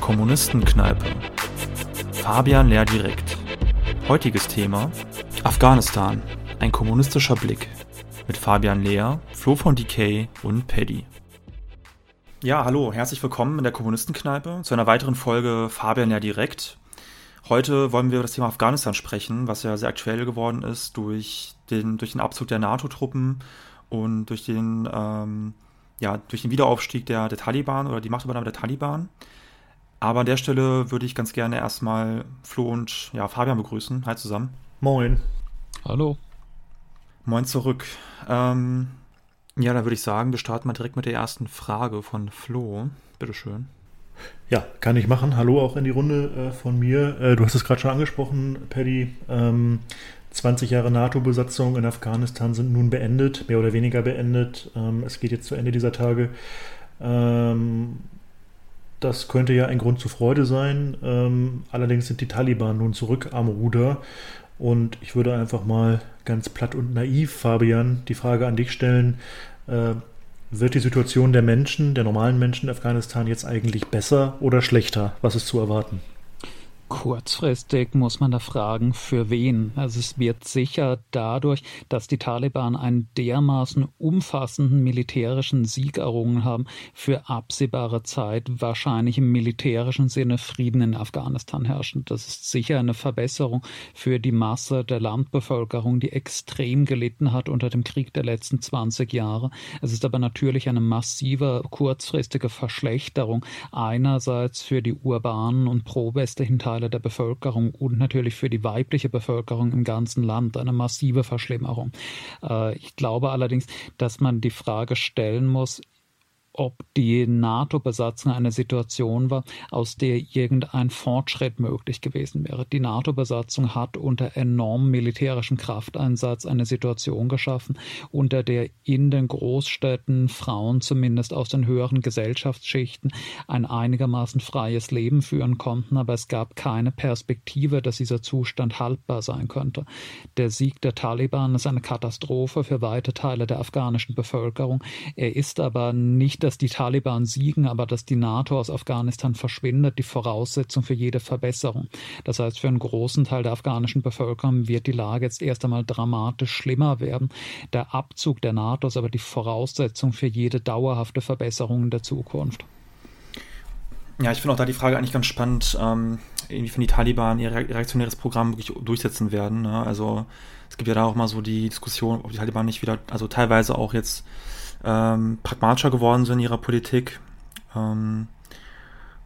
Kommunistenkneipe. Fabian Lehrdirekt. Heutiges Thema Afghanistan. Ein kommunistischer Blick. Mit Fabian Lehr, Flo von Decay und Paddy. Ja, hallo, herzlich willkommen in der Kommunistenkneipe zu einer weiteren Folge Fabian Lehrdirekt. Heute wollen wir über das Thema Afghanistan sprechen, was ja sehr aktuell geworden ist durch den, durch den Abzug der NATO-Truppen und durch den, ähm, ja, durch den Wiederaufstieg der, der Taliban oder die Machtübernahme der Taliban. Aber an der Stelle würde ich ganz gerne erstmal Flo und ja, Fabian begrüßen. Hi zusammen. Moin. Hallo. Moin zurück. Ähm, ja, dann würde ich sagen, wir starten mal direkt mit der ersten Frage von Flo. Bitteschön. Ja, kann ich machen. Hallo auch in die Runde äh, von mir. Äh, du hast es gerade schon angesprochen, Paddy. Ähm, 20 Jahre NATO-Besatzung in Afghanistan sind nun beendet, mehr oder weniger beendet. Ähm, es geht jetzt zu Ende dieser Tage. Ähm, das könnte ja ein Grund zur Freude sein. Ähm, allerdings sind die Taliban nun zurück am Ruder. Und ich würde einfach mal ganz platt und naiv, Fabian, die Frage an dich stellen. Äh, wird die Situation der Menschen, der normalen Menschen in Afghanistan jetzt eigentlich besser oder schlechter? Was ist zu erwarten? Kurzfristig muss man da fragen, für wen. Also es wird sicher dadurch, dass die Taliban einen dermaßen umfassenden militärischen Sieg errungen haben, für absehbare Zeit wahrscheinlich im militärischen Sinne Frieden in Afghanistan herrschen. Das ist sicher eine Verbesserung für die Masse der Landbevölkerung, die extrem gelitten hat unter dem Krieg der letzten 20 Jahre. Es ist aber natürlich eine massive kurzfristige Verschlechterung einerseits für die urbanen und pro-westlichen Teile Teile der Bevölkerung und natürlich für die weibliche Bevölkerung im ganzen Land eine massive Verschlimmerung. Äh, ich glaube allerdings, dass man die Frage stellen muss, ob die NATO-Besatzung eine Situation war, aus der irgendein Fortschritt möglich gewesen wäre. Die NATO-Besatzung hat unter enormem militärischen Krafteinsatz eine Situation geschaffen, unter der in den Großstädten Frauen zumindest aus den höheren Gesellschaftsschichten ein einigermaßen freies Leben führen konnten, aber es gab keine Perspektive, dass dieser Zustand haltbar sein könnte. Der Sieg der Taliban ist eine Katastrophe für weite Teile der afghanischen Bevölkerung. Er ist aber nicht dass die Taliban siegen, aber dass die NATO aus Afghanistan verschwindet, die Voraussetzung für jede Verbesserung. Das heißt, für einen großen Teil der afghanischen Bevölkerung wird die Lage jetzt erst einmal dramatisch schlimmer werden. Der Abzug der NATO ist aber die Voraussetzung für jede dauerhafte Verbesserung in der Zukunft. Ja, ich finde auch da die Frage eigentlich ganz spannend, ähm, inwiefern die Taliban ihr reaktionäres Programm wirklich durchsetzen werden. Ne? Also es gibt ja da auch mal so die Diskussion, ob die Taliban nicht wieder, also teilweise auch jetzt ähm, pragmatischer geworden sind in ihrer Politik. Ähm,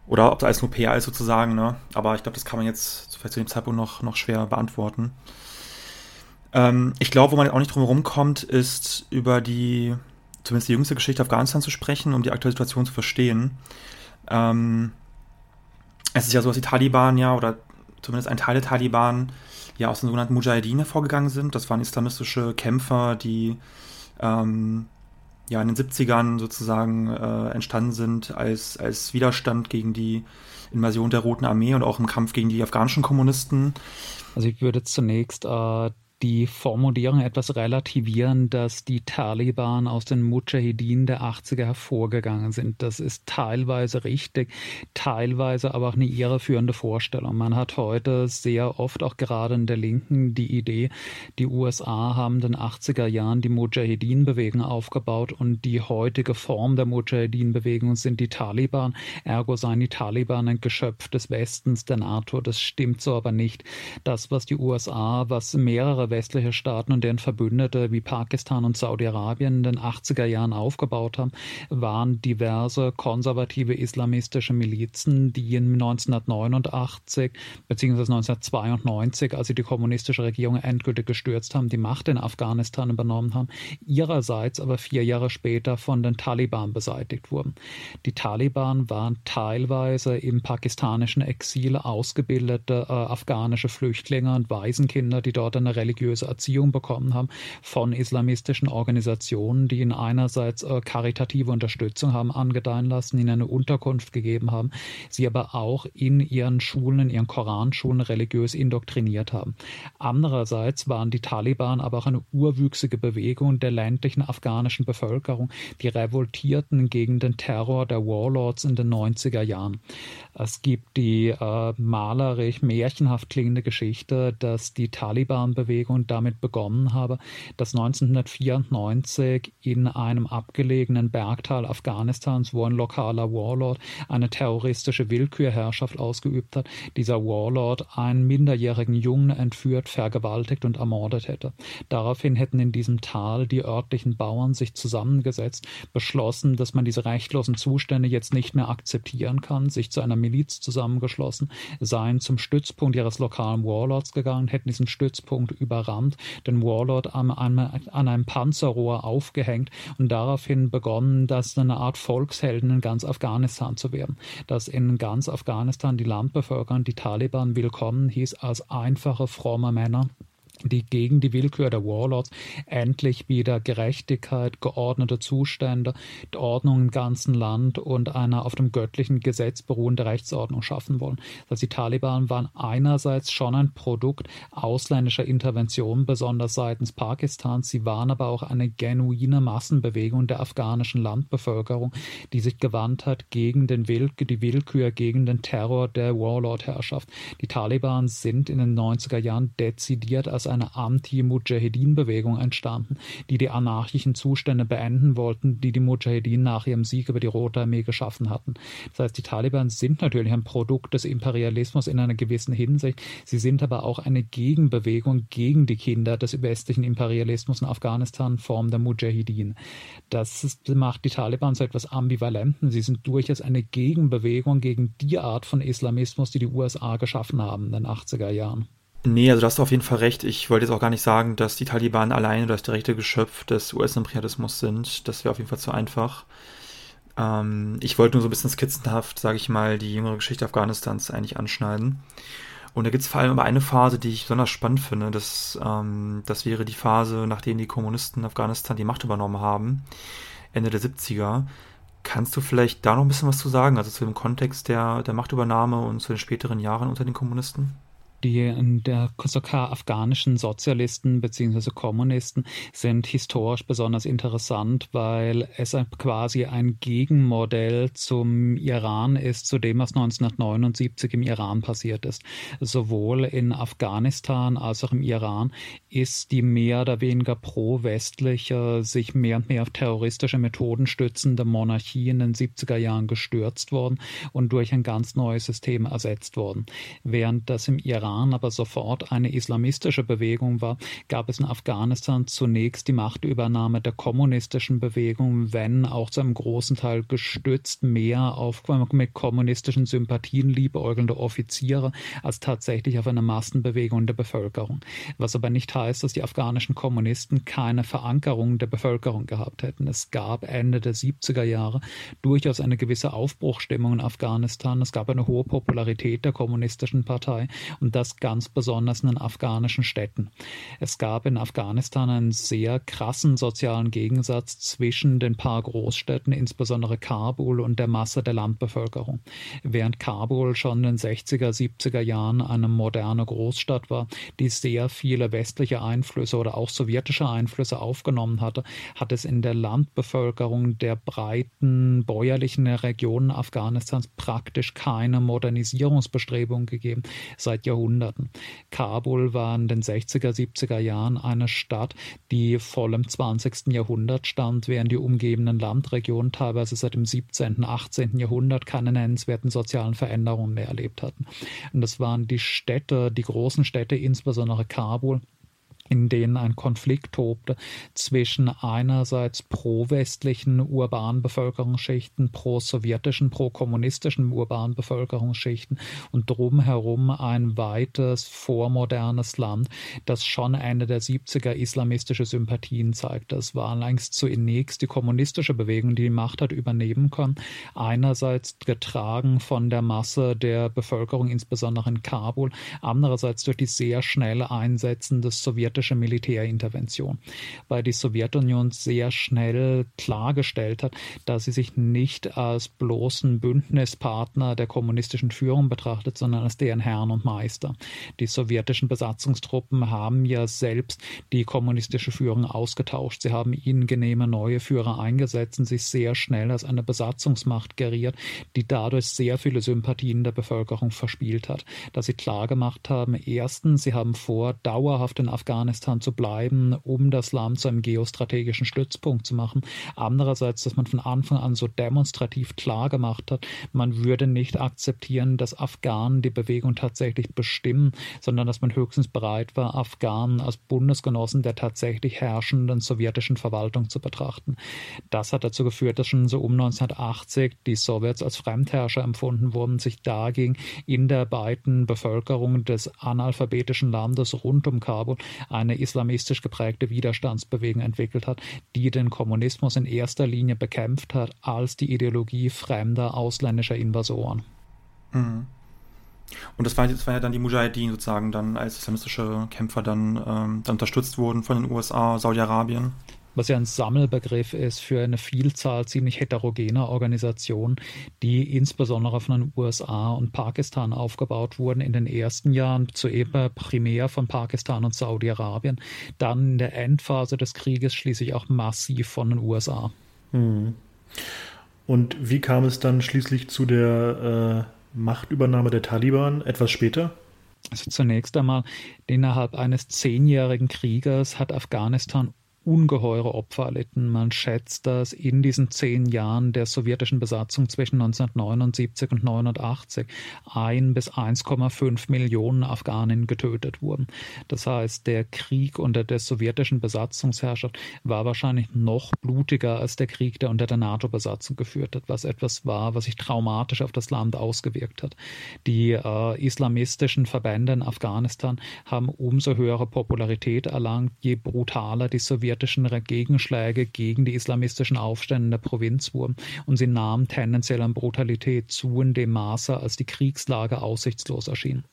oder ob das alles nur PR ist sozusagen, ne? Aber ich glaube, das kann man jetzt vielleicht zu dem Zeitpunkt noch, noch schwer beantworten. Ähm, ich glaube, wo man auch nicht drum herum kommt, ist über die, zumindest die jüngste Geschichte Afghanistan zu sprechen, um die aktuelle Situation zu verstehen. Ähm, es ist ja so, dass die Taliban ja, oder zumindest ein Teil der Taliban, ja aus den sogenannten Mujahedin hervorgegangen sind. Das waren islamistische Kämpfer, die ähm, ja, in den 70ern sozusagen äh, entstanden sind als, als Widerstand gegen die Invasion der Roten Armee und auch im Kampf gegen die afghanischen Kommunisten. Also ich würde zunächst äh, die Formulierung etwas relativieren, dass die Taliban aus den Mujahideen der 80er hervorgegangen sind. Das ist teilweise richtig, teilweise aber auch eine irreführende Vorstellung. Man hat heute sehr oft, auch gerade in der Linken, die Idee, die USA haben in den 80er Jahren die Mujahideen-Bewegung aufgebaut und die heutige Form der Mujahideen-Bewegung sind die Taliban. Ergo seien die Taliban ein Geschöpf des Westens, der NATO. Das stimmt so aber nicht. Das, was die USA, was mehrere westliche Staaten und deren Verbündete wie Pakistan und Saudi-Arabien in den 80er Jahren aufgebaut haben, waren diverse konservative islamistische Milizen, die in 1989 bzw. 1992, als sie die kommunistische Regierung endgültig gestürzt haben, die Macht in Afghanistan übernommen haben, ihrerseits aber vier Jahre später von den Taliban beseitigt wurden. Die Taliban waren teilweise im pakistanischen Exil ausgebildete äh, afghanische Flüchtlinge und Waisenkinder, die dort eine religiöse religiöse Erziehung bekommen haben von islamistischen Organisationen, die ihnen einerseits äh, karitative Unterstützung haben angedeihen lassen, ihnen eine Unterkunft gegeben haben, sie aber auch in ihren Schulen, in ihren Koranschulen religiös indoktriniert haben. Andererseits waren die Taliban aber auch eine urwüchsige Bewegung der ländlichen afghanischen Bevölkerung, die revoltierten gegen den Terror der Warlords in den 90er Jahren. Es gibt die äh, malerisch märchenhaft klingende Geschichte, dass die Taliban-Bewegung damit begonnen habe, dass 1994 in einem abgelegenen Bergtal Afghanistans, wo ein lokaler Warlord eine terroristische Willkürherrschaft ausgeübt hat, dieser Warlord einen minderjährigen Jungen entführt, vergewaltigt und ermordet hätte. Daraufhin hätten in diesem Tal die örtlichen Bauern sich zusammengesetzt, beschlossen, dass man diese rechtlosen Zustände jetzt nicht mehr akzeptieren kann, sich zu einer Miliz zusammengeschlossen, seien zum Stützpunkt ihres lokalen Warlords gegangen, hätten diesen Stützpunkt überrannt, den Warlord an, an, an einem Panzerrohr aufgehängt und daraufhin begonnen, dass eine Art Volkshelden in ganz Afghanistan zu werden. Dass in ganz Afghanistan die Landbevölkerung die Taliban willkommen hieß als einfache, fromme Männer die gegen die Willkür der Warlords endlich wieder Gerechtigkeit, geordnete Zustände, Ordnung im ganzen Land und eine auf dem göttlichen Gesetz beruhende Rechtsordnung schaffen wollen. Also die Taliban waren einerseits schon ein Produkt ausländischer Intervention, besonders seitens Pakistans. Sie waren aber auch eine genuine Massenbewegung der afghanischen Landbevölkerung, die sich gewandt hat gegen den Will die Willkür, gegen den Terror der Warlord-Herrschaft. Die Taliban sind in den 90er Jahren dezidiert als eine Anti-Mujahedin-Bewegung entstanden, die die anarchischen Zustände beenden wollten, die die Mujahedin nach ihrem Sieg über die Rote Armee geschaffen hatten. Das heißt, die Taliban sind natürlich ein Produkt des Imperialismus in einer gewissen Hinsicht. Sie sind aber auch eine Gegenbewegung gegen die Kinder des westlichen Imperialismus in Afghanistan in Form der Mujahedin. Das macht die Taliban zu etwas Ambivalenten. Sie sind durchaus eine Gegenbewegung gegen die Art von Islamismus, die die USA geschaffen haben in den 80er Jahren. Nee, also da hast du auf jeden Fall recht. Ich wollte jetzt auch gar nicht sagen, dass die Taliban alleine das direkte Geschöpf des US-Imperialismus sind. Das wäre auf jeden Fall zu einfach. Ähm, ich wollte nur so ein bisschen skizzenhaft, sage ich mal, die jüngere Geschichte Afghanistans eigentlich anschneiden. Und da gibt es vor allem eine Phase, die ich besonders spannend finde. Das, ähm, das wäre die Phase, nachdem die Kommunisten Afghanistan die Macht übernommen haben, Ende der 70er. Kannst du vielleicht da noch ein bisschen was zu sagen, also zu dem Kontext der, der Machtübernahme und zu den späteren Jahren unter den Kommunisten? Die der afghanischen Sozialisten bzw. Kommunisten sind historisch besonders interessant, weil es quasi ein Gegenmodell zum Iran ist, zu dem, was 1979 im Iran passiert ist. Sowohl in Afghanistan als auch im Iran ist die mehr oder weniger pro-westliche, sich mehr und mehr auf terroristische Methoden stützende Monarchie in den 70er Jahren gestürzt worden und durch ein ganz neues System ersetzt worden. Während das im Iran Iran aber sofort eine islamistische Bewegung war, gab es in Afghanistan zunächst die Machtübernahme der kommunistischen Bewegung, wenn auch zu einem großen Teil gestützt mehr auf mit kommunistischen Sympathien liebäugelnde Offiziere als tatsächlich auf eine Massenbewegung der Bevölkerung. Was aber nicht heißt, dass die afghanischen Kommunisten keine Verankerung der Bevölkerung gehabt hätten. Es gab Ende der 70er Jahre durchaus eine gewisse Aufbruchstimmung in Afghanistan. Es gab eine hohe Popularität der kommunistischen Partei und das ganz besonders in den afghanischen Städten. Es gab in Afghanistan einen sehr krassen sozialen Gegensatz zwischen den paar Großstädten, insbesondere Kabul und der Masse der Landbevölkerung. Während Kabul schon in den 60er, 70er Jahren eine moderne Großstadt war, die sehr viele westliche Einflüsse oder auch sowjetische Einflüsse aufgenommen hatte, hat es in der Landbevölkerung der breiten bäuerlichen Regionen Afghanistans praktisch keine Modernisierungsbestrebungen gegeben seit Jahrhunderten. Jahrhunderten. Kabul war in den 60er, 70er Jahren eine Stadt, die voll im 20. Jahrhundert stand, während die umgebenden Landregionen teilweise seit dem 17., 18. Jahrhundert keine nennenswerten sozialen Veränderungen mehr erlebt hatten. Und das waren die Städte, die großen Städte, insbesondere Kabul, in denen ein Konflikt tobte zwischen einerseits pro-westlichen urbanen Bevölkerungsschichten, pro-sowjetischen, pro-kommunistischen urbanen Bevölkerungsschichten und drumherum ein weites, vormodernes Land, das schon Ende der 70er islamistische Sympathien zeigte. Es war längst zunächst die kommunistische Bewegung, die die Macht hat übernehmen können. Einerseits getragen von der Masse der Bevölkerung, insbesondere in Kabul, andererseits durch die sehr schnell einsetzende sowjetische sowjetische Militärintervention, weil die Sowjetunion sehr schnell klargestellt hat, dass sie sich nicht als bloßen Bündnispartner der kommunistischen Führung betrachtet, sondern als deren Herrn und Meister. Die sowjetischen Besatzungstruppen haben ja selbst die kommunistische Führung ausgetauscht. Sie haben ihnen genehme neue Führer eingesetzt und sich sehr schnell als eine Besatzungsmacht geriert, die dadurch sehr viele Sympathien der Bevölkerung verspielt hat. Dass sie klargemacht haben, erstens, sie haben vor, dauerhaft in Afghanistan zu bleiben, um das Land zu einem geostrategischen Stützpunkt zu machen. Andererseits, dass man von Anfang an so demonstrativ klar gemacht hat, man würde nicht akzeptieren, dass Afghanen die Bewegung tatsächlich bestimmen, sondern dass man höchstens bereit war, Afghanen als Bundesgenossen der tatsächlich herrschenden sowjetischen Verwaltung zu betrachten. Das hat dazu geführt, dass schon so um 1980 die Sowjets als Fremdherrscher empfunden wurden, sich dagegen in der beiden Bevölkerung des analphabetischen Landes rund um Kabul eine islamistisch geprägte Widerstandsbewegung entwickelt hat, die den Kommunismus in erster Linie bekämpft hat als die Ideologie fremder ausländischer Invasoren. Mhm. Und das waren, das waren ja dann die Mujahideen sozusagen dann als islamistische Kämpfer dann, ähm, dann unterstützt wurden von den USA, Saudi-Arabien. Was ja ein Sammelbegriff ist für eine Vielzahl ziemlich heterogener Organisationen, die insbesondere von den USA und Pakistan aufgebaut wurden in den ersten Jahren, zuerst primär von Pakistan und Saudi-Arabien, dann in der Endphase des Krieges schließlich auch massiv von den USA. Hm. Und wie kam es dann schließlich zu der äh Machtübernahme der Taliban etwas später? Also zunächst einmal, innerhalb eines zehnjährigen Krieges hat Afghanistan ungeheure Opfer erlitten. Man schätzt, dass in diesen zehn Jahren der sowjetischen Besatzung zwischen 1979 und 1989 ein bis 1,5 Millionen Afghanen getötet wurden. Das heißt, der Krieg unter der sowjetischen Besatzungsherrschaft war wahrscheinlich noch blutiger als der Krieg, der unter der NATO-Besatzung geführt hat, was etwas war, was sich traumatisch auf das Land ausgewirkt hat. Die äh, islamistischen Verbände in Afghanistan haben umso höhere Popularität erlangt, je brutaler die Sowjetunion sowjetischen Gegenschläge gegen die islamistischen Aufstände in der Provinz wurden und sie nahmen tendenziell an Brutalität zu in dem Maße, als die Kriegslage aussichtslos erschien.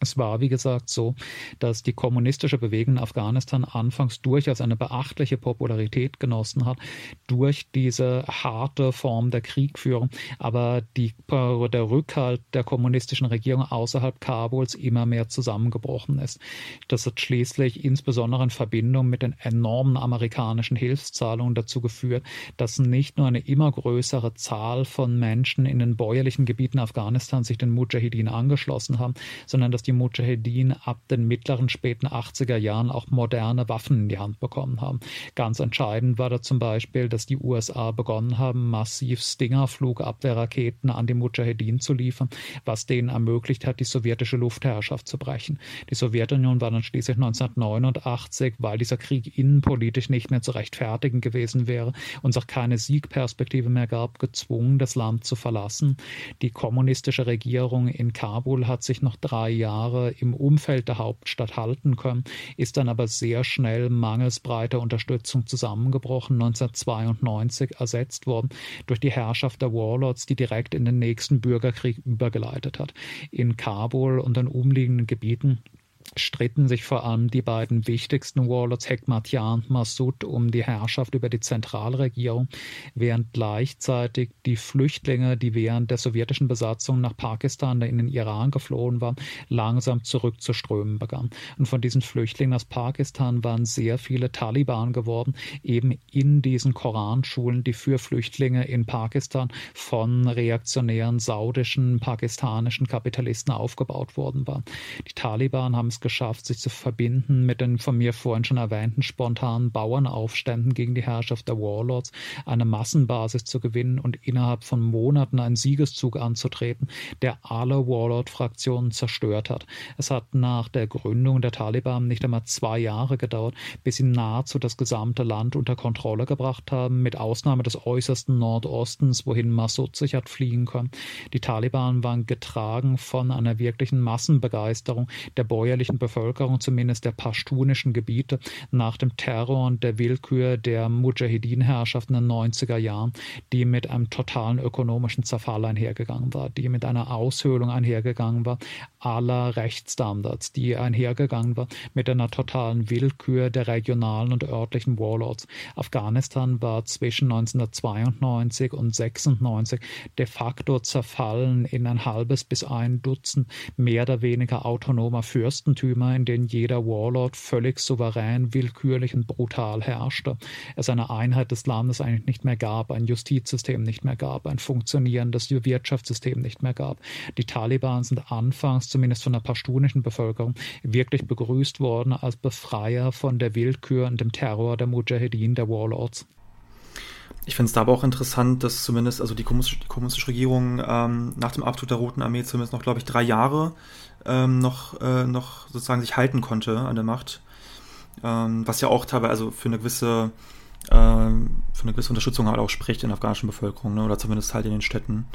Es war, wie gesagt, so, dass die kommunistische Bewegung in Afghanistan anfangs durchaus eine beachtliche Popularität genossen hat durch diese harte Form der Kriegführung, aber die, der Rückhalt der kommunistischen Regierung außerhalb Kabuls immer mehr zusammengebrochen ist. Das hat schließlich insbesondere in Verbindung mit den enormen amerikanischen Hilfszahlungen dazu geführt, dass nicht nur eine immer größere Zahl von Menschen in den bäuerlichen Gebieten Afghanistans sich den Mujahideen angeschlossen haben, sondern dass die die Mujahedin ab den mittleren, späten 80er Jahren auch moderne Waffen in die Hand bekommen haben. Ganz entscheidend war da zum Beispiel, dass die USA begonnen haben, massiv Stinger-Flugabwehrraketen an die Mujahedin zu liefern, was denen ermöglicht hat, die sowjetische Luftherrschaft zu brechen. Die Sowjetunion war dann schließlich 1989, weil dieser Krieg innenpolitisch nicht mehr zu rechtfertigen gewesen wäre und es auch keine Siegperspektive mehr gab, gezwungen, das Land zu verlassen. Die kommunistische Regierung in Kabul hat sich noch drei Jahre Jahre im Umfeld der Hauptstadt halten können, ist dann aber sehr schnell mangels breiter Unterstützung zusammengebrochen, 1992 ersetzt worden durch die Herrschaft der Warlords, die direkt in den nächsten Bürgerkrieg übergeleitet hat. In Kabul und den umliegenden Gebieten stritten sich vor allem die beiden wichtigsten Warlords Hekmatyar und Massoud um die Herrschaft über die Zentralregierung, während gleichzeitig die Flüchtlinge, die während der sowjetischen Besatzung nach Pakistan in den Iran geflohen waren, langsam zurückzuströmen begannen. Und von diesen Flüchtlingen aus Pakistan waren sehr viele Taliban geworden, eben in diesen Koranschulen, die für Flüchtlinge in Pakistan von reaktionären saudischen, pakistanischen Kapitalisten aufgebaut worden waren. Die Taliban haben es geschafft, sich zu verbinden mit den von mir vorhin schon erwähnten spontanen Bauernaufständen gegen die Herrschaft der Warlords, eine Massenbasis zu gewinnen und innerhalb von Monaten einen Siegeszug anzutreten, der alle Warlord-Fraktionen zerstört hat. Es hat nach der Gründung der Taliban nicht einmal zwei Jahre gedauert, bis sie nahezu das gesamte Land unter Kontrolle gebracht haben, mit Ausnahme des äußersten Nordostens, wohin Massoud sich hat fliehen können. Die Taliban waren getragen von einer wirklichen Massenbegeisterung der bäuerlichen örtlichen Bevölkerung, zumindest der pashtunischen Gebiete, nach dem Terror und der Willkür der Mujahideen-Herrschaft in den 90er Jahren, die mit einem totalen ökonomischen Zerfall einhergegangen war, die mit einer Aushöhlung einhergegangen war aller Rechtsstandards, die einhergegangen war mit einer totalen Willkür der regionalen und örtlichen Warlords. Afghanistan war zwischen 1992 und 96 de facto zerfallen in ein halbes bis ein Dutzend mehr oder weniger autonomer Fürstentümer, in denen jeder Warlord völlig souverän, willkürlich und brutal herrschte. Es eine Einheit des Landes eigentlich nicht mehr gab, ein Justizsystem nicht mehr gab, ein funktionierendes Wirtschaftssystem nicht mehr gab. Die Taliban sind anfangs zumindest von der pashtunischen Bevölkerung wirklich begrüßt worden als Befreier von der Willkür und dem Terror der Mujahedin, der Warlords. Ich finde es da aber auch interessant, dass zumindest also die kommunistische, die kommunistische Regierung ähm, nach dem Abzug der Roten Armee zumindest noch, glaube ich, drei Jahre ähm, noch, äh, noch sozusagen sich halten konnte an der Macht. Ähm, was ja auch teilweise also für eine gewisse äh, für eine gewisse Unterstützung halt auch spricht in der afghanischen Bevölkerung, ne? oder zumindest halt in den Städten.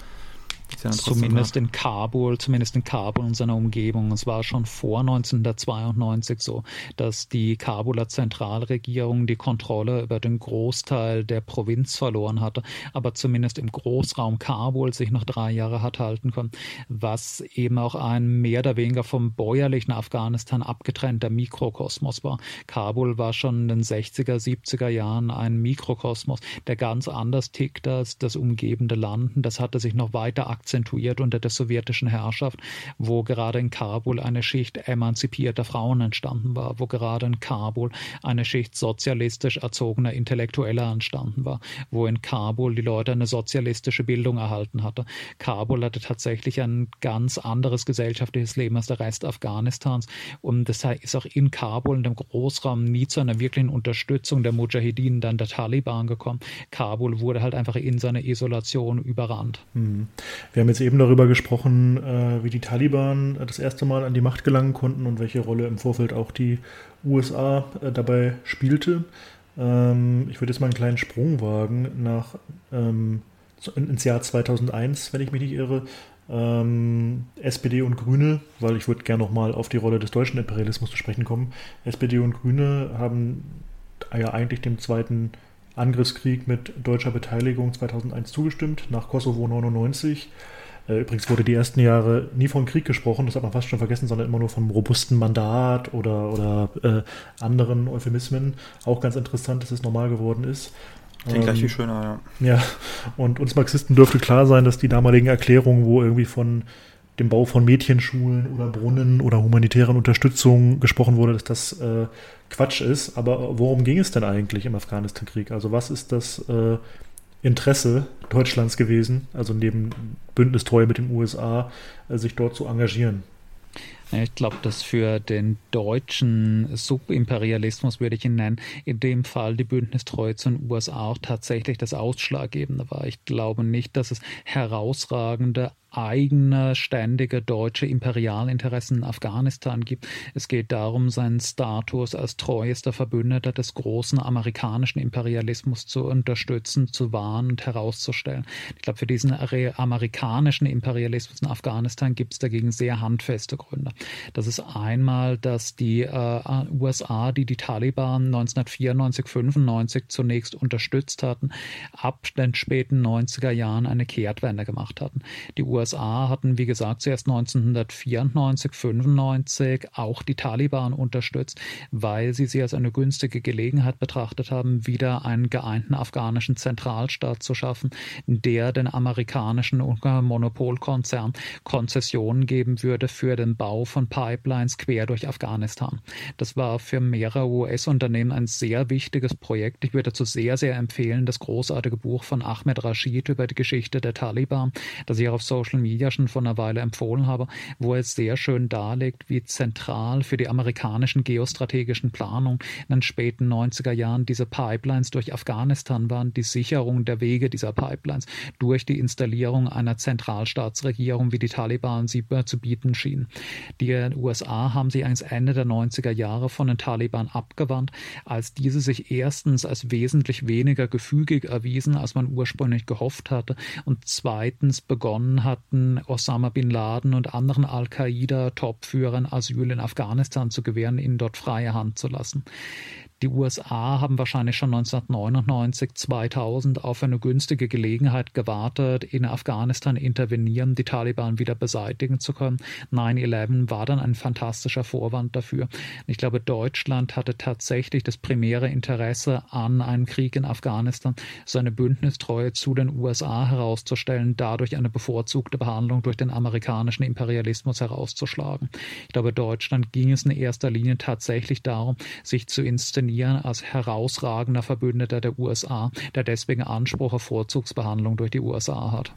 Zumindest in Kabul, zumindest in Kabul und seiner Umgebung. Es war schon vor 1992 so, dass die Kabuler Zentralregierung die Kontrolle über den Großteil der Provinz verloren hatte, aber zumindest im Großraum Kabul sich noch drei Jahre hat halten können, was eben auch ein mehr oder weniger vom bäuerlichen Afghanistan abgetrennter Mikrokosmos war. Kabul war schon in den 60er, 70er Jahren ein Mikrokosmos, der ganz anders tickt als das umgebende Land. Das hatte sich noch weiter akzentuiert unter der sowjetischen Herrschaft, wo gerade in Kabul eine Schicht emanzipierter Frauen entstanden war, wo gerade in Kabul eine Schicht sozialistisch erzogener Intellektueller entstanden war, wo in Kabul die Leute eine sozialistische Bildung erhalten hatte. Kabul hatte tatsächlich ein ganz anderes gesellschaftliches Leben als der Rest Afghanistans und das ist auch in Kabul, in dem Großraum, nie zu einer wirklichen Unterstützung der Mujahideen, dann der Taliban gekommen. Kabul wurde halt einfach in seiner Isolation überrannt. Hm. Wir haben jetzt eben darüber gesprochen, äh, wie die Taliban das erste Mal an die Macht gelangen konnten und welche Rolle im Vorfeld auch die USA äh, dabei spielte. Ähm, ich würde jetzt mal einen kleinen Sprung wagen nach ähm, ins Jahr 2001, wenn ich mich nicht irre. Ähm, SPD und Grüne, weil ich würde gerne nochmal auf die Rolle des deutschen Imperialismus zu sprechen kommen. SPD und Grüne haben ja eigentlich dem zweiten Angriffskrieg mit deutscher Beteiligung 2001 zugestimmt, nach Kosovo 99. Äh, übrigens wurde die ersten Jahre nie von Krieg gesprochen, das hat man fast schon vergessen, sondern immer nur vom robusten Mandat oder, oder äh, anderen Euphemismen. Auch ganz interessant, dass es normal geworden ist. Klingt ähm, gleich viel schöner, ja. Ja, und uns Marxisten dürfte klar sein, dass die damaligen Erklärungen, wo irgendwie von dem Bau von Mädchenschulen oder Brunnen oder humanitären Unterstützung gesprochen wurde, dass das äh, Quatsch ist. Aber worum ging es denn eigentlich im Afghanistan-Krieg? Also was ist das äh, Interesse Deutschlands gewesen, also neben Bündnistreue mit den USA, äh, sich dort zu engagieren? Ich glaube, dass für den deutschen Subimperialismus, würde ich ihn nennen, in dem Fall die Bündnistreue zu den USA auch tatsächlich das Ausschlaggebende war. Ich glaube nicht, dass es herausragende eigene ständige deutsche Imperialinteressen in Afghanistan gibt. Es geht darum, seinen Status als treuester Verbündeter des großen amerikanischen Imperialismus zu unterstützen, zu wahren und herauszustellen. Ich glaube, für diesen amerikanischen Imperialismus in Afghanistan gibt es dagegen sehr handfeste Gründe. Das ist einmal, dass die äh, USA, die die Taliban 1994, 95 zunächst unterstützt hatten, ab den späten 90er Jahren eine Kehrtwende gemacht hatten. Die USA hatten, wie gesagt, zuerst 1994, 95 auch die Taliban unterstützt, weil sie sie als eine günstige Gelegenheit betrachtet haben, wieder einen geeinten afghanischen Zentralstaat zu schaffen, der den amerikanischen Monopolkonzern Konzessionen geben würde für den Bau von Pipelines quer durch Afghanistan. Das war für mehrere US-Unternehmen ein sehr wichtiges Projekt. Ich würde dazu sehr, sehr empfehlen, das großartige Buch von Ahmed Rashid über die Geschichte der Taliban, das ich auch auf Social Media schon vor einer Weile empfohlen habe, wo er sehr schön darlegt, wie zentral für die amerikanischen geostrategischen Planungen in den späten 90er Jahren diese Pipelines durch Afghanistan waren, die Sicherung der Wege dieser Pipelines durch die Installierung einer Zentralstaatsregierung, wie die Taliban sie zu bieten schienen. Die USA haben sich ans Ende der 90er Jahre von den Taliban abgewandt, als diese sich erstens als wesentlich weniger gefügig erwiesen, als man ursprünglich gehofft hatte und zweitens begonnen hat, hatten Osama bin Laden und anderen Al-Qaida-Topführern Asyl in Afghanistan zu gewähren, ihnen dort freie Hand zu lassen. Die USA haben wahrscheinlich schon 1999, 2000 auf eine günstige Gelegenheit gewartet, in Afghanistan intervenieren, die Taliban wieder beseitigen zu können. 9-11 war dann ein fantastischer Vorwand dafür. Ich glaube, Deutschland hatte tatsächlich das primäre Interesse an einem Krieg in Afghanistan, seine Bündnistreue zu den USA herauszustellen, dadurch eine bevorzugte Behandlung durch den amerikanischen Imperialismus herauszuschlagen. Ich glaube, Deutschland ging es in erster Linie tatsächlich darum, sich zu inszenieren, inszenieren als herausragender Verbündeter der USA, der deswegen Anspruch auf Vorzugsbehandlung durch die USA hat.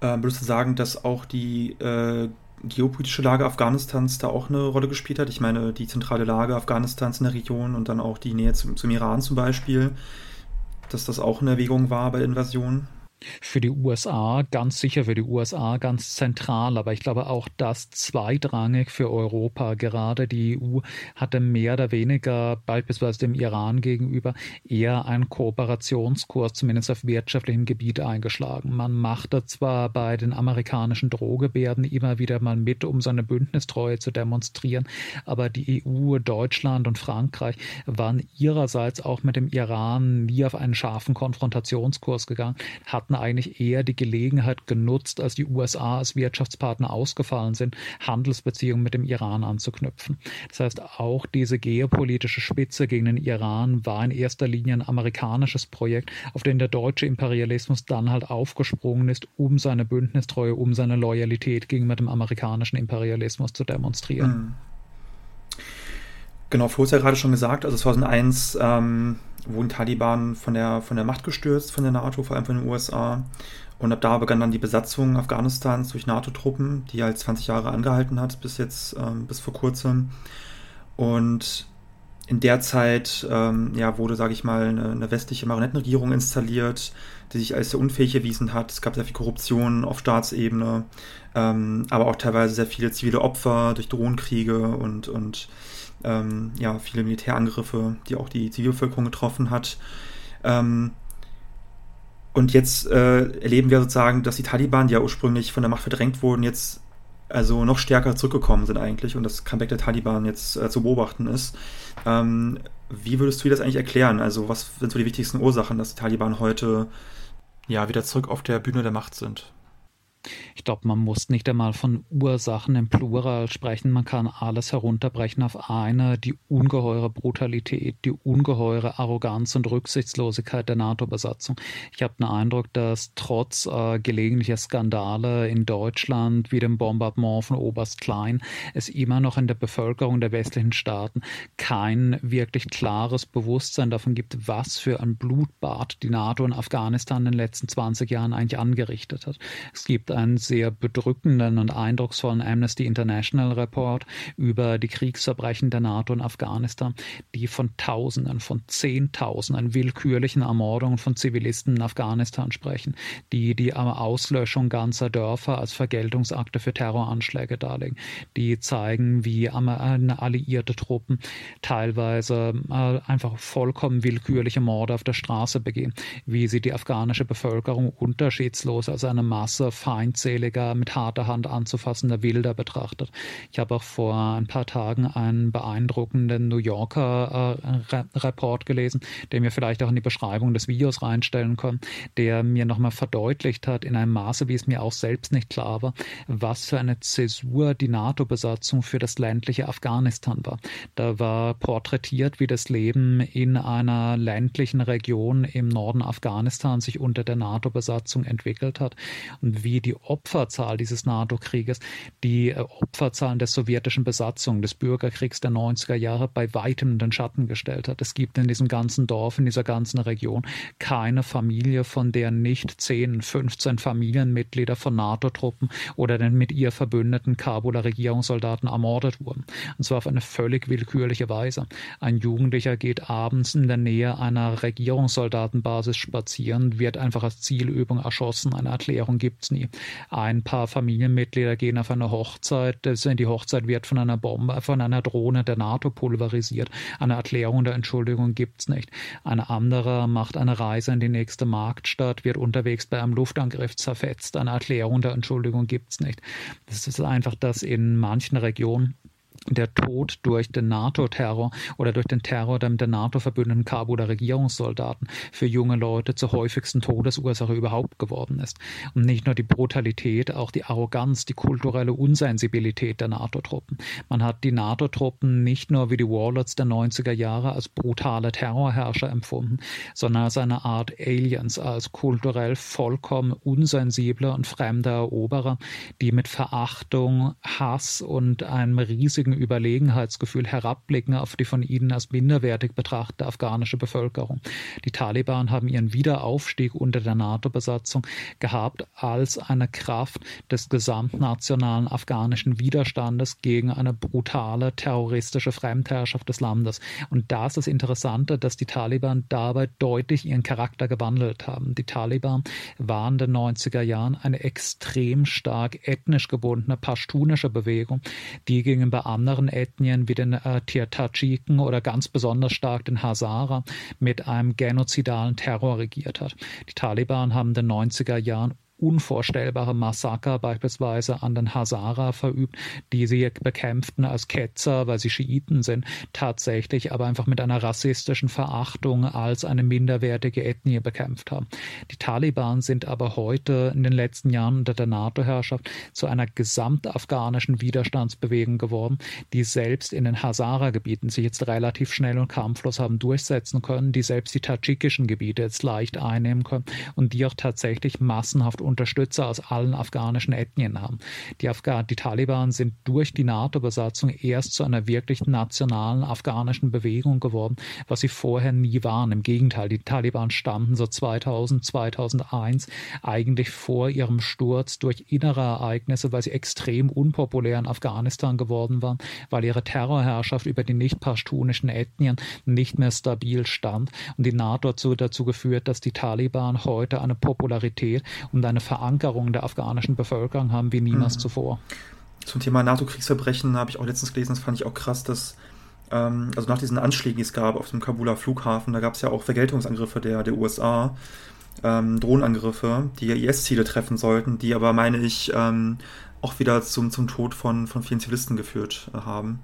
Ähm, würdest du sagen, dass auch die äh, geopolitische Lage Afghanistans da auch eine Rolle gespielt hat? Ich meine, die zentrale Lage Afghanistans in der Region und dann auch die Nähe zum, zum Iran zum Beispiel, dass das auch eine Erwägung war bei der Invasion? Für die USA, ganz sicher für die USA, ganz zentral, aber ich glaube auch das zweitrangig für Europa. Gerade die EU hatte mehr oder weniger beispielsweise dem Iran gegenüber eher einen Kooperationskurs, zumindest auf wirtschaftlichem Gebiet eingeschlagen. Man machte zwar bei den amerikanischen Drohgebärden immer wieder mal mit, um seine Bündnistreue zu demonstrieren, aber die EU, Deutschland und Frankreich waren ihrerseits auch mit dem Iran nie auf einen scharfen Konfrontationskurs gegangen, hatten hatten eigentlich eher die Gelegenheit genutzt, als die USA als Wirtschaftspartner ausgefallen sind, Handelsbeziehungen mit dem Iran anzuknüpfen. Das heißt, auch diese geopolitische Spitze gegen den Iran war in erster Linie ein amerikanisches Projekt, auf den der deutsche Imperialismus dann halt aufgesprungen ist, um seine Bündnistreue, um seine Loyalität gegenüber dem amerikanischen Imperialismus zu demonstrieren. Mhm. Genau, Flo hat ja gerade schon gesagt, also 2001 ähm, wurden Taliban von der, von der Macht gestürzt, von der NATO, vor allem von den USA. Und ab da begann dann die Besatzung Afghanistans durch NATO-Truppen, die halt 20 Jahre angehalten hat, bis jetzt, ähm, bis vor kurzem. Und in der Zeit ähm, ja, wurde, sage ich mal, eine, eine, westliche Marionettenregierung installiert, die sich als sehr unfähig erwiesen hat. Es gab sehr viel Korruption auf Staatsebene, ähm, aber auch teilweise sehr viele zivile Opfer durch Drohnenkriege und, und ähm, ja, viele Militärangriffe, die auch die Zivilbevölkerung getroffen hat. Ähm, und jetzt äh, erleben wir sozusagen, dass die Taliban, die ja ursprünglich von der Macht verdrängt wurden, jetzt also noch stärker zurückgekommen sind eigentlich und das Comeback der Taliban jetzt äh, zu beobachten ist. Ähm, wie würdest du dir das eigentlich erklären? Also was sind so die wichtigsten Ursachen, dass die Taliban heute ja wieder zurück auf der Bühne der Macht sind? Ich glaube, man muss nicht einmal von Ursachen im Plural sprechen. Man kann alles herunterbrechen auf eine, die ungeheure Brutalität, die ungeheure Arroganz und Rücksichtslosigkeit der NATO-Besatzung. Ich habe den Eindruck, dass trotz äh, gelegentlicher Skandale in Deutschland wie dem Bombardement von Oberst Klein es immer noch in der Bevölkerung der westlichen Staaten kein wirklich klares Bewusstsein davon gibt, was für ein Blutbad die NATO in Afghanistan in den letzten 20 Jahren eigentlich angerichtet hat. Es gibt einen sehr bedrückenden und eindrucksvollen Amnesty International Report über die Kriegsverbrechen der NATO in Afghanistan, die von Tausenden, von Zehntausenden willkürlichen Ermordungen von Zivilisten in Afghanistan sprechen, die die Auslöschung ganzer Dörfer als Vergeltungsakte für Terroranschläge darlegen, die zeigen, wie alliierte Truppen teilweise äh, einfach vollkommen willkürliche Morde auf der Straße begehen, wie sie die afghanische Bevölkerung unterschiedslos als eine Masse fein feindseliger, mit harter Hand anzufassender Wilder betrachtet. Ich habe auch vor ein paar Tagen einen beeindruckenden New Yorker äh, Report gelesen, den wir vielleicht auch in die Beschreibung des Videos reinstellen können, der mir nochmal verdeutlicht hat, in einem Maße, wie es mir auch selbst nicht klar war, was für eine Zäsur die NATO-Besatzung für das ländliche Afghanistan war. Da war porträtiert, wie das Leben in einer ländlichen Region im Norden Afghanistans sich unter der NATO-Besatzung entwickelt hat und wie die die Opferzahl dieses NATO-Krieges die äh, Opferzahlen der sowjetischen Besatzung, des Bürgerkriegs der 90er Jahre bei weitem in den Schatten gestellt hat. Es gibt in diesem ganzen Dorf, in dieser ganzen Region keine Familie, von der nicht 10, 15 Familienmitglieder von NATO-Truppen oder den mit ihr verbündeten Kabuler Regierungssoldaten ermordet wurden. Und zwar auf eine völlig willkürliche Weise. Ein Jugendlicher geht abends in der Nähe einer Regierungssoldatenbasis spazieren, wird einfach als Zielübung erschossen. Eine Erklärung gibt es nie. Ein paar Familienmitglieder gehen auf eine Hochzeit, die Hochzeit wird von einer Bombe, von einer Drohne der NATO pulverisiert. Eine Erklärung der Entschuldigung gibt es nicht. Ein anderer macht eine Reise in die nächste Marktstadt, wird unterwegs bei einem Luftangriff zerfetzt. Eine Erklärung der Entschuldigung gibt es nicht. Das ist einfach, dass in manchen Regionen der Tod durch den NATO-Terror oder durch den Terror der mit der NATO verbündeten Kabuler Regierungssoldaten für junge Leute zur häufigsten Todesursache überhaupt geworden ist. Und nicht nur die Brutalität, auch die Arroganz, die kulturelle Unsensibilität der NATO-Truppen. Man hat die NATO-Truppen nicht nur wie die Warlords der 90er Jahre als brutale Terrorherrscher empfunden, sondern als eine Art Aliens, als kulturell vollkommen unsensible und fremde Eroberer, die mit Verachtung, Hass und einem riesigen Überlegenheitsgefühl herabblicken auf die von ihnen als minderwertig betrachtete afghanische Bevölkerung. Die Taliban haben ihren Wiederaufstieg unter der NATO-Besatzung gehabt als eine Kraft des gesamtnationalen afghanischen Widerstandes gegen eine brutale terroristische Fremdherrschaft des Landes. Und da ist das Interessante, dass die Taliban dabei deutlich ihren Charakter gewandelt haben. Die Taliban waren in den 90er Jahren eine extrem stark ethnisch gebundene pashtunische Bewegung, die gegenüber anderen Ethnien wie den äh, Tadschiken oder ganz besonders stark den Hazara mit einem genozidalen Terror regiert hat. Die Taliban haben in den 90er Jahren unvorstellbare Massaker beispielsweise an den Hazara verübt, die sie bekämpften als Ketzer, weil sie Schiiten sind, tatsächlich aber einfach mit einer rassistischen Verachtung als eine minderwertige Ethnie bekämpft haben. Die Taliban sind aber heute in den letzten Jahren unter der NATO-Herrschaft zu einer gesamtafghanischen Widerstandsbewegung geworden, die selbst in den Hazara-Gebieten sich jetzt relativ schnell und kampflos haben durchsetzen können, die selbst die tadschikischen Gebiete jetzt leicht einnehmen können und die auch tatsächlich massenhaft Unterstützer aus allen afghanischen Ethnien haben. Die, Afghan die Taliban sind durch die NATO-Besatzung erst zu einer wirklich nationalen afghanischen Bewegung geworden, was sie vorher nie waren. Im Gegenteil, die Taliban stammten so 2000, 2001 eigentlich vor ihrem Sturz durch innere Ereignisse, weil sie extrem unpopulär in Afghanistan geworden waren, weil ihre Terrorherrschaft über die nicht-pashtunischen Ethnien nicht mehr stabil stand und die NATO dazu, geführt, dass die Taliban heute eine Popularität und eine eine Verankerung der afghanischen Bevölkerung haben wie niemals mhm. zuvor. Zum Thema NATO-Kriegsverbrechen habe ich auch letztens gelesen, das fand ich auch krass, dass ähm, also nach diesen Anschlägen, die es gab auf dem Kabuler Flughafen, da gab es ja auch Vergeltungsangriffe der, der USA, ähm, Drohnenangriffe, die IS-Ziele treffen sollten, die aber, meine ich, ähm, auch wieder zum, zum Tod von, von vielen Zivilisten geführt äh, haben.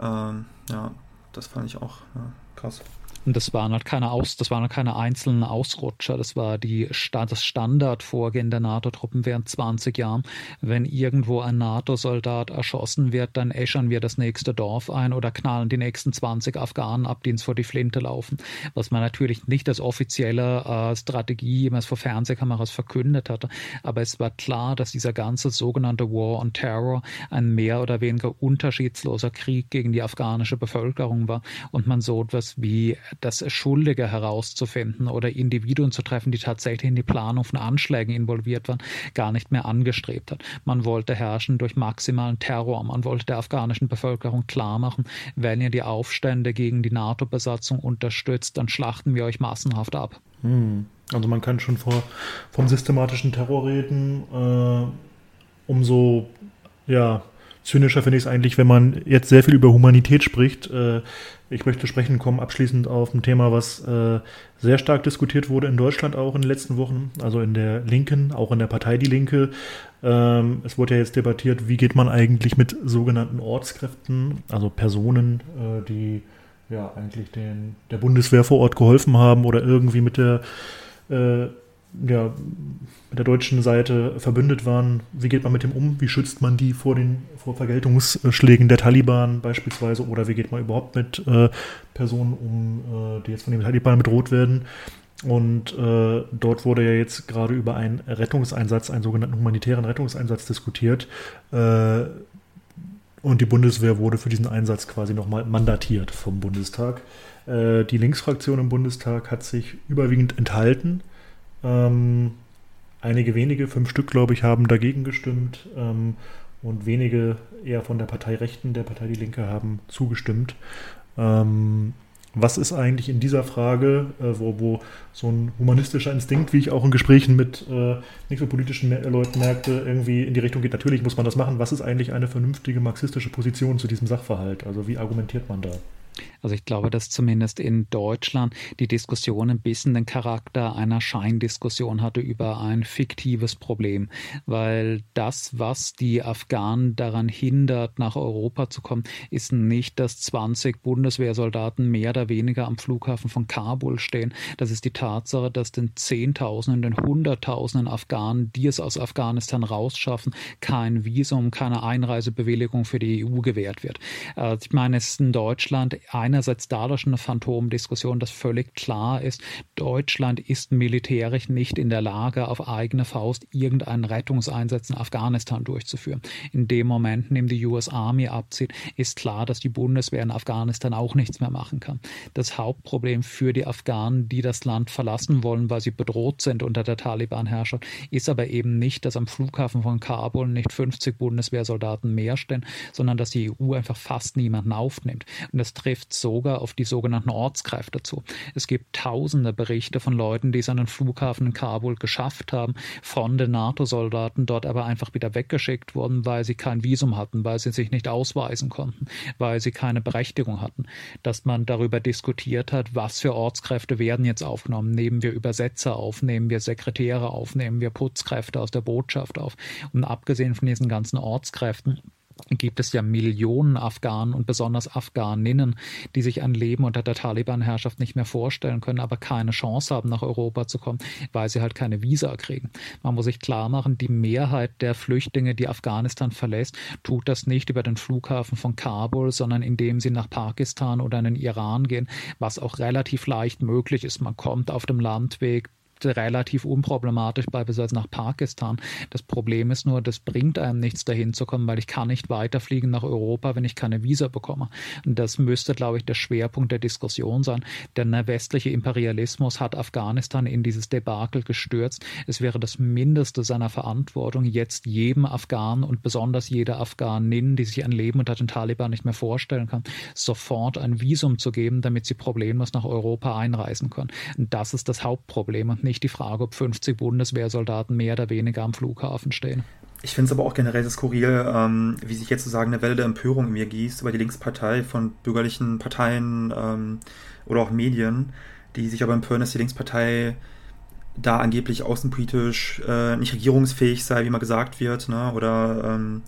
Ähm, ja, das fand ich auch ja, krass. Und das waren halt keine Aus, das waren halt keine einzelnen Ausrutscher. Das war die, das Standardvorgehen der NATO-Truppen während 20 Jahren. Wenn irgendwo ein NATO-Soldat erschossen wird, dann äschern wir das nächste Dorf ein oder knallen die nächsten 20 Afghanen ab, die uns vor die Flinte laufen. Was man natürlich nicht als offizielle äh, Strategie jemals vor Fernsehkameras verkündet hatte. Aber es war klar, dass dieser ganze sogenannte War on Terror ein mehr oder weniger unterschiedsloser Krieg gegen die afghanische Bevölkerung war und man so etwas wie das Schuldige herauszufinden oder Individuen zu treffen, die tatsächlich in die Planung von Anschlägen involviert waren, gar nicht mehr angestrebt hat. Man wollte herrschen durch maximalen Terror. Man wollte der afghanischen Bevölkerung klarmachen, wenn ihr die Aufstände gegen die NATO-Besatzung unterstützt, dann schlachten wir euch massenhaft ab. Hm. Also man kann schon vor, vom systematischen Terror reden. Äh, umso ja, zynischer finde ich es eigentlich, wenn man jetzt sehr viel über Humanität spricht. Äh, ich möchte sprechen kommen abschließend auf ein Thema, was äh, sehr stark diskutiert wurde in Deutschland auch in den letzten Wochen, also in der Linken, auch in der Partei Die Linke. Ähm, es wurde ja jetzt debattiert, wie geht man eigentlich mit sogenannten Ortskräften, also Personen, äh, die ja eigentlich den, der Bundeswehr vor Ort geholfen haben oder irgendwie mit der ja, mit der deutschen Seite verbündet waren. Wie geht man mit dem um? Wie schützt man die vor den vor Vergeltungsschlägen der Taliban beispielsweise? Oder wie geht man überhaupt mit äh, Personen um, äh, die jetzt von den Taliban bedroht werden? Und äh, dort wurde ja jetzt gerade über einen Rettungseinsatz, einen sogenannten humanitären Rettungseinsatz diskutiert. Äh, und die Bundeswehr wurde für diesen Einsatz quasi nochmal mandatiert vom Bundestag. Äh, die Linksfraktion im Bundestag hat sich überwiegend enthalten ähm, einige wenige, fünf Stück, glaube ich, haben dagegen gestimmt ähm, und wenige eher von der Partei Rechten, der Partei Die Linke, haben zugestimmt. Ähm, was ist eigentlich in dieser Frage, äh, wo, wo so ein humanistischer Instinkt, wie ich auch in Gesprächen mit äh, nicht so politischen Leuten merkte, irgendwie in die Richtung geht, natürlich muss man das machen. Was ist eigentlich eine vernünftige marxistische Position zu diesem Sachverhalt? Also wie argumentiert man da? Also ich glaube, dass zumindest in Deutschland die Diskussion ein bisschen den Charakter einer Scheindiskussion hatte über ein fiktives Problem, weil das, was die Afghanen daran hindert, nach Europa zu kommen, ist nicht, dass 20 Bundeswehrsoldaten mehr oder weniger am Flughafen von Kabul stehen. Das ist die Tatsache, dass den Zehntausenden, den Hunderttausenden Afghanen, die es aus Afghanistan rausschaffen, kein Visum, keine Einreisebewilligung für die EU gewährt wird. Also ich meine, es ist in Deutschland einerseits dadurch eine Phantomdiskussion, dass völlig klar ist, Deutschland ist militärisch nicht in der Lage, auf eigene Faust irgendeinen Rettungseinsatz in Afghanistan durchzuführen. In dem Moment, in dem die US Army abzieht, ist klar, dass die Bundeswehr in Afghanistan auch nichts mehr machen kann. Das Hauptproblem für die Afghanen, die das Land verlassen wollen, weil sie bedroht sind unter der Taliban-Herrschaft, ist aber eben nicht, dass am Flughafen von Kabul nicht 50 Bundeswehrsoldaten mehr stehen, sondern dass die EU einfach fast niemanden aufnimmt. Und das trifft sogar auf die sogenannten Ortskräfte zu. Es gibt tausende Berichte von Leuten, die es an den Flughafen in Kabul geschafft haben, von den NATO-Soldaten dort aber einfach wieder weggeschickt wurden, weil sie kein Visum hatten, weil sie sich nicht ausweisen konnten, weil sie keine Berechtigung hatten. Dass man darüber diskutiert hat, was für Ortskräfte werden jetzt aufgenommen. Nehmen wir Übersetzer auf, nehmen wir Sekretäre auf, nehmen wir Putzkräfte aus der Botschaft auf. Und abgesehen von diesen ganzen Ortskräften gibt es ja Millionen Afghanen und besonders Afghaninnen, die sich ein Leben unter der Taliban-Herrschaft nicht mehr vorstellen können, aber keine Chance haben, nach Europa zu kommen, weil sie halt keine Visa kriegen. Man muss sich klar machen, die Mehrheit der Flüchtlinge, die Afghanistan verlässt, tut das nicht über den Flughafen von Kabul, sondern indem sie nach Pakistan oder in den Iran gehen, was auch relativ leicht möglich ist. Man kommt auf dem Landweg relativ unproblematisch beispielsweise nach Pakistan. Das Problem ist nur, das bringt einem nichts dahin zu kommen, weil ich kann nicht weiterfliegen nach Europa, wenn ich keine Visa bekomme. Und das müsste, glaube ich, der Schwerpunkt der Diskussion sein. Denn der westliche Imperialismus hat Afghanistan in dieses Debakel gestürzt. Es wäre das Mindeste seiner Verantwortung, jetzt jedem Afghanen und besonders jeder Afghanin, die sich ein Leben unter den Taliban nicht mehr vorstellen kann, sofort ein Visum zu geben, damit sie problemlos nach Europa einreisen können. Und das ist das Hauptproblem und nicht die Frage, ob 50 Bundeswehrsoldaten mehr oder weniger am Flughafen stehen. Ich finde es aber auch generell skurril, ähm, wie sich jetzt sozusagen eine Welle der Empörung in mir gießt über die Linkspartei von bürgerlichen Parteien ähm, oder auch Medien, die sich aber empören, dass die Linkspartei da angeblich außenpolitisch äh, nicht regierungsfähig sei, wie mal gesagt wird, ne? oder ähm,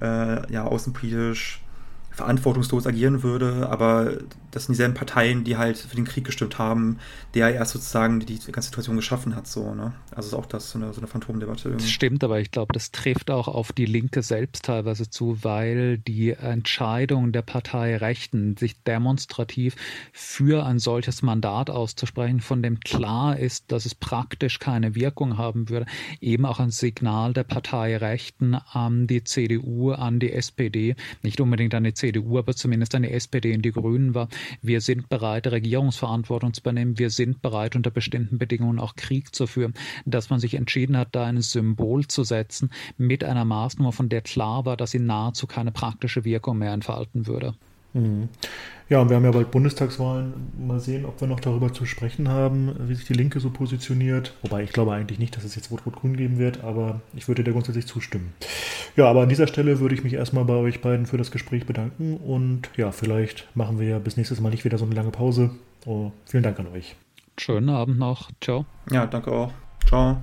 äh, ja, außenpolitisch verantwortungslos agieren würde, aber das sind dieselben Parteien, die halt für den Krieg gestimmt haben, der erst sozusagen die, die ganze Situation geschaffen hat, so, ne? Also ist auch das so eine, so eine Phantomdebatte. Irgendwie. Das stimmt, aber ich glaube, das trifft auch auf die Linke selbst teilweise zu, weil die Entscheidung der Partei Rechten, sich demonstrativ für ein solches Mandat auszusprechen, von dem klar ist, dass es praktisch keine Wirkung haben würde, eben auch ein Signal der Partei Rechten an die CDU, an die SPD, nicht unbedingt an die CDU, aber zumindest eine SPD und die Grünen war, wir sind bereit, Regierungsverantwortung zu übernehmen, wir sind bereit, unter bestimmten Bedingungen auch Krieg zu führen, dass man sich entschieden hat, da ein Symbol zu setzen mit einer Maßnahme, von der klar war, dass sie nahezu keine praktische Wirkung mehr entfalten würde. Mhm. Ja, und wir haben ja bald Bundestagswahlen. Mal sehen, ob wir noch darüber zu sprechen haben, wie sich die Linke so positioniert. Wobei ich glaube eigentlich nicht, dass es jetzt Rot-Rot-Grün geben wird, aber ich würde dir grundsätzlich zustimmen. Ja, aber an dieser Stelle würde ich mich erstmal bei euch beiden für das Gespräch bedanken und ja, vielleicht machen wir ja bis nächstes Mal nicht wieder so eine lange Pause. Oh, vielen Dank an euch. Schönen Abend noch. Ciao. Ja, danke auch. Ciao.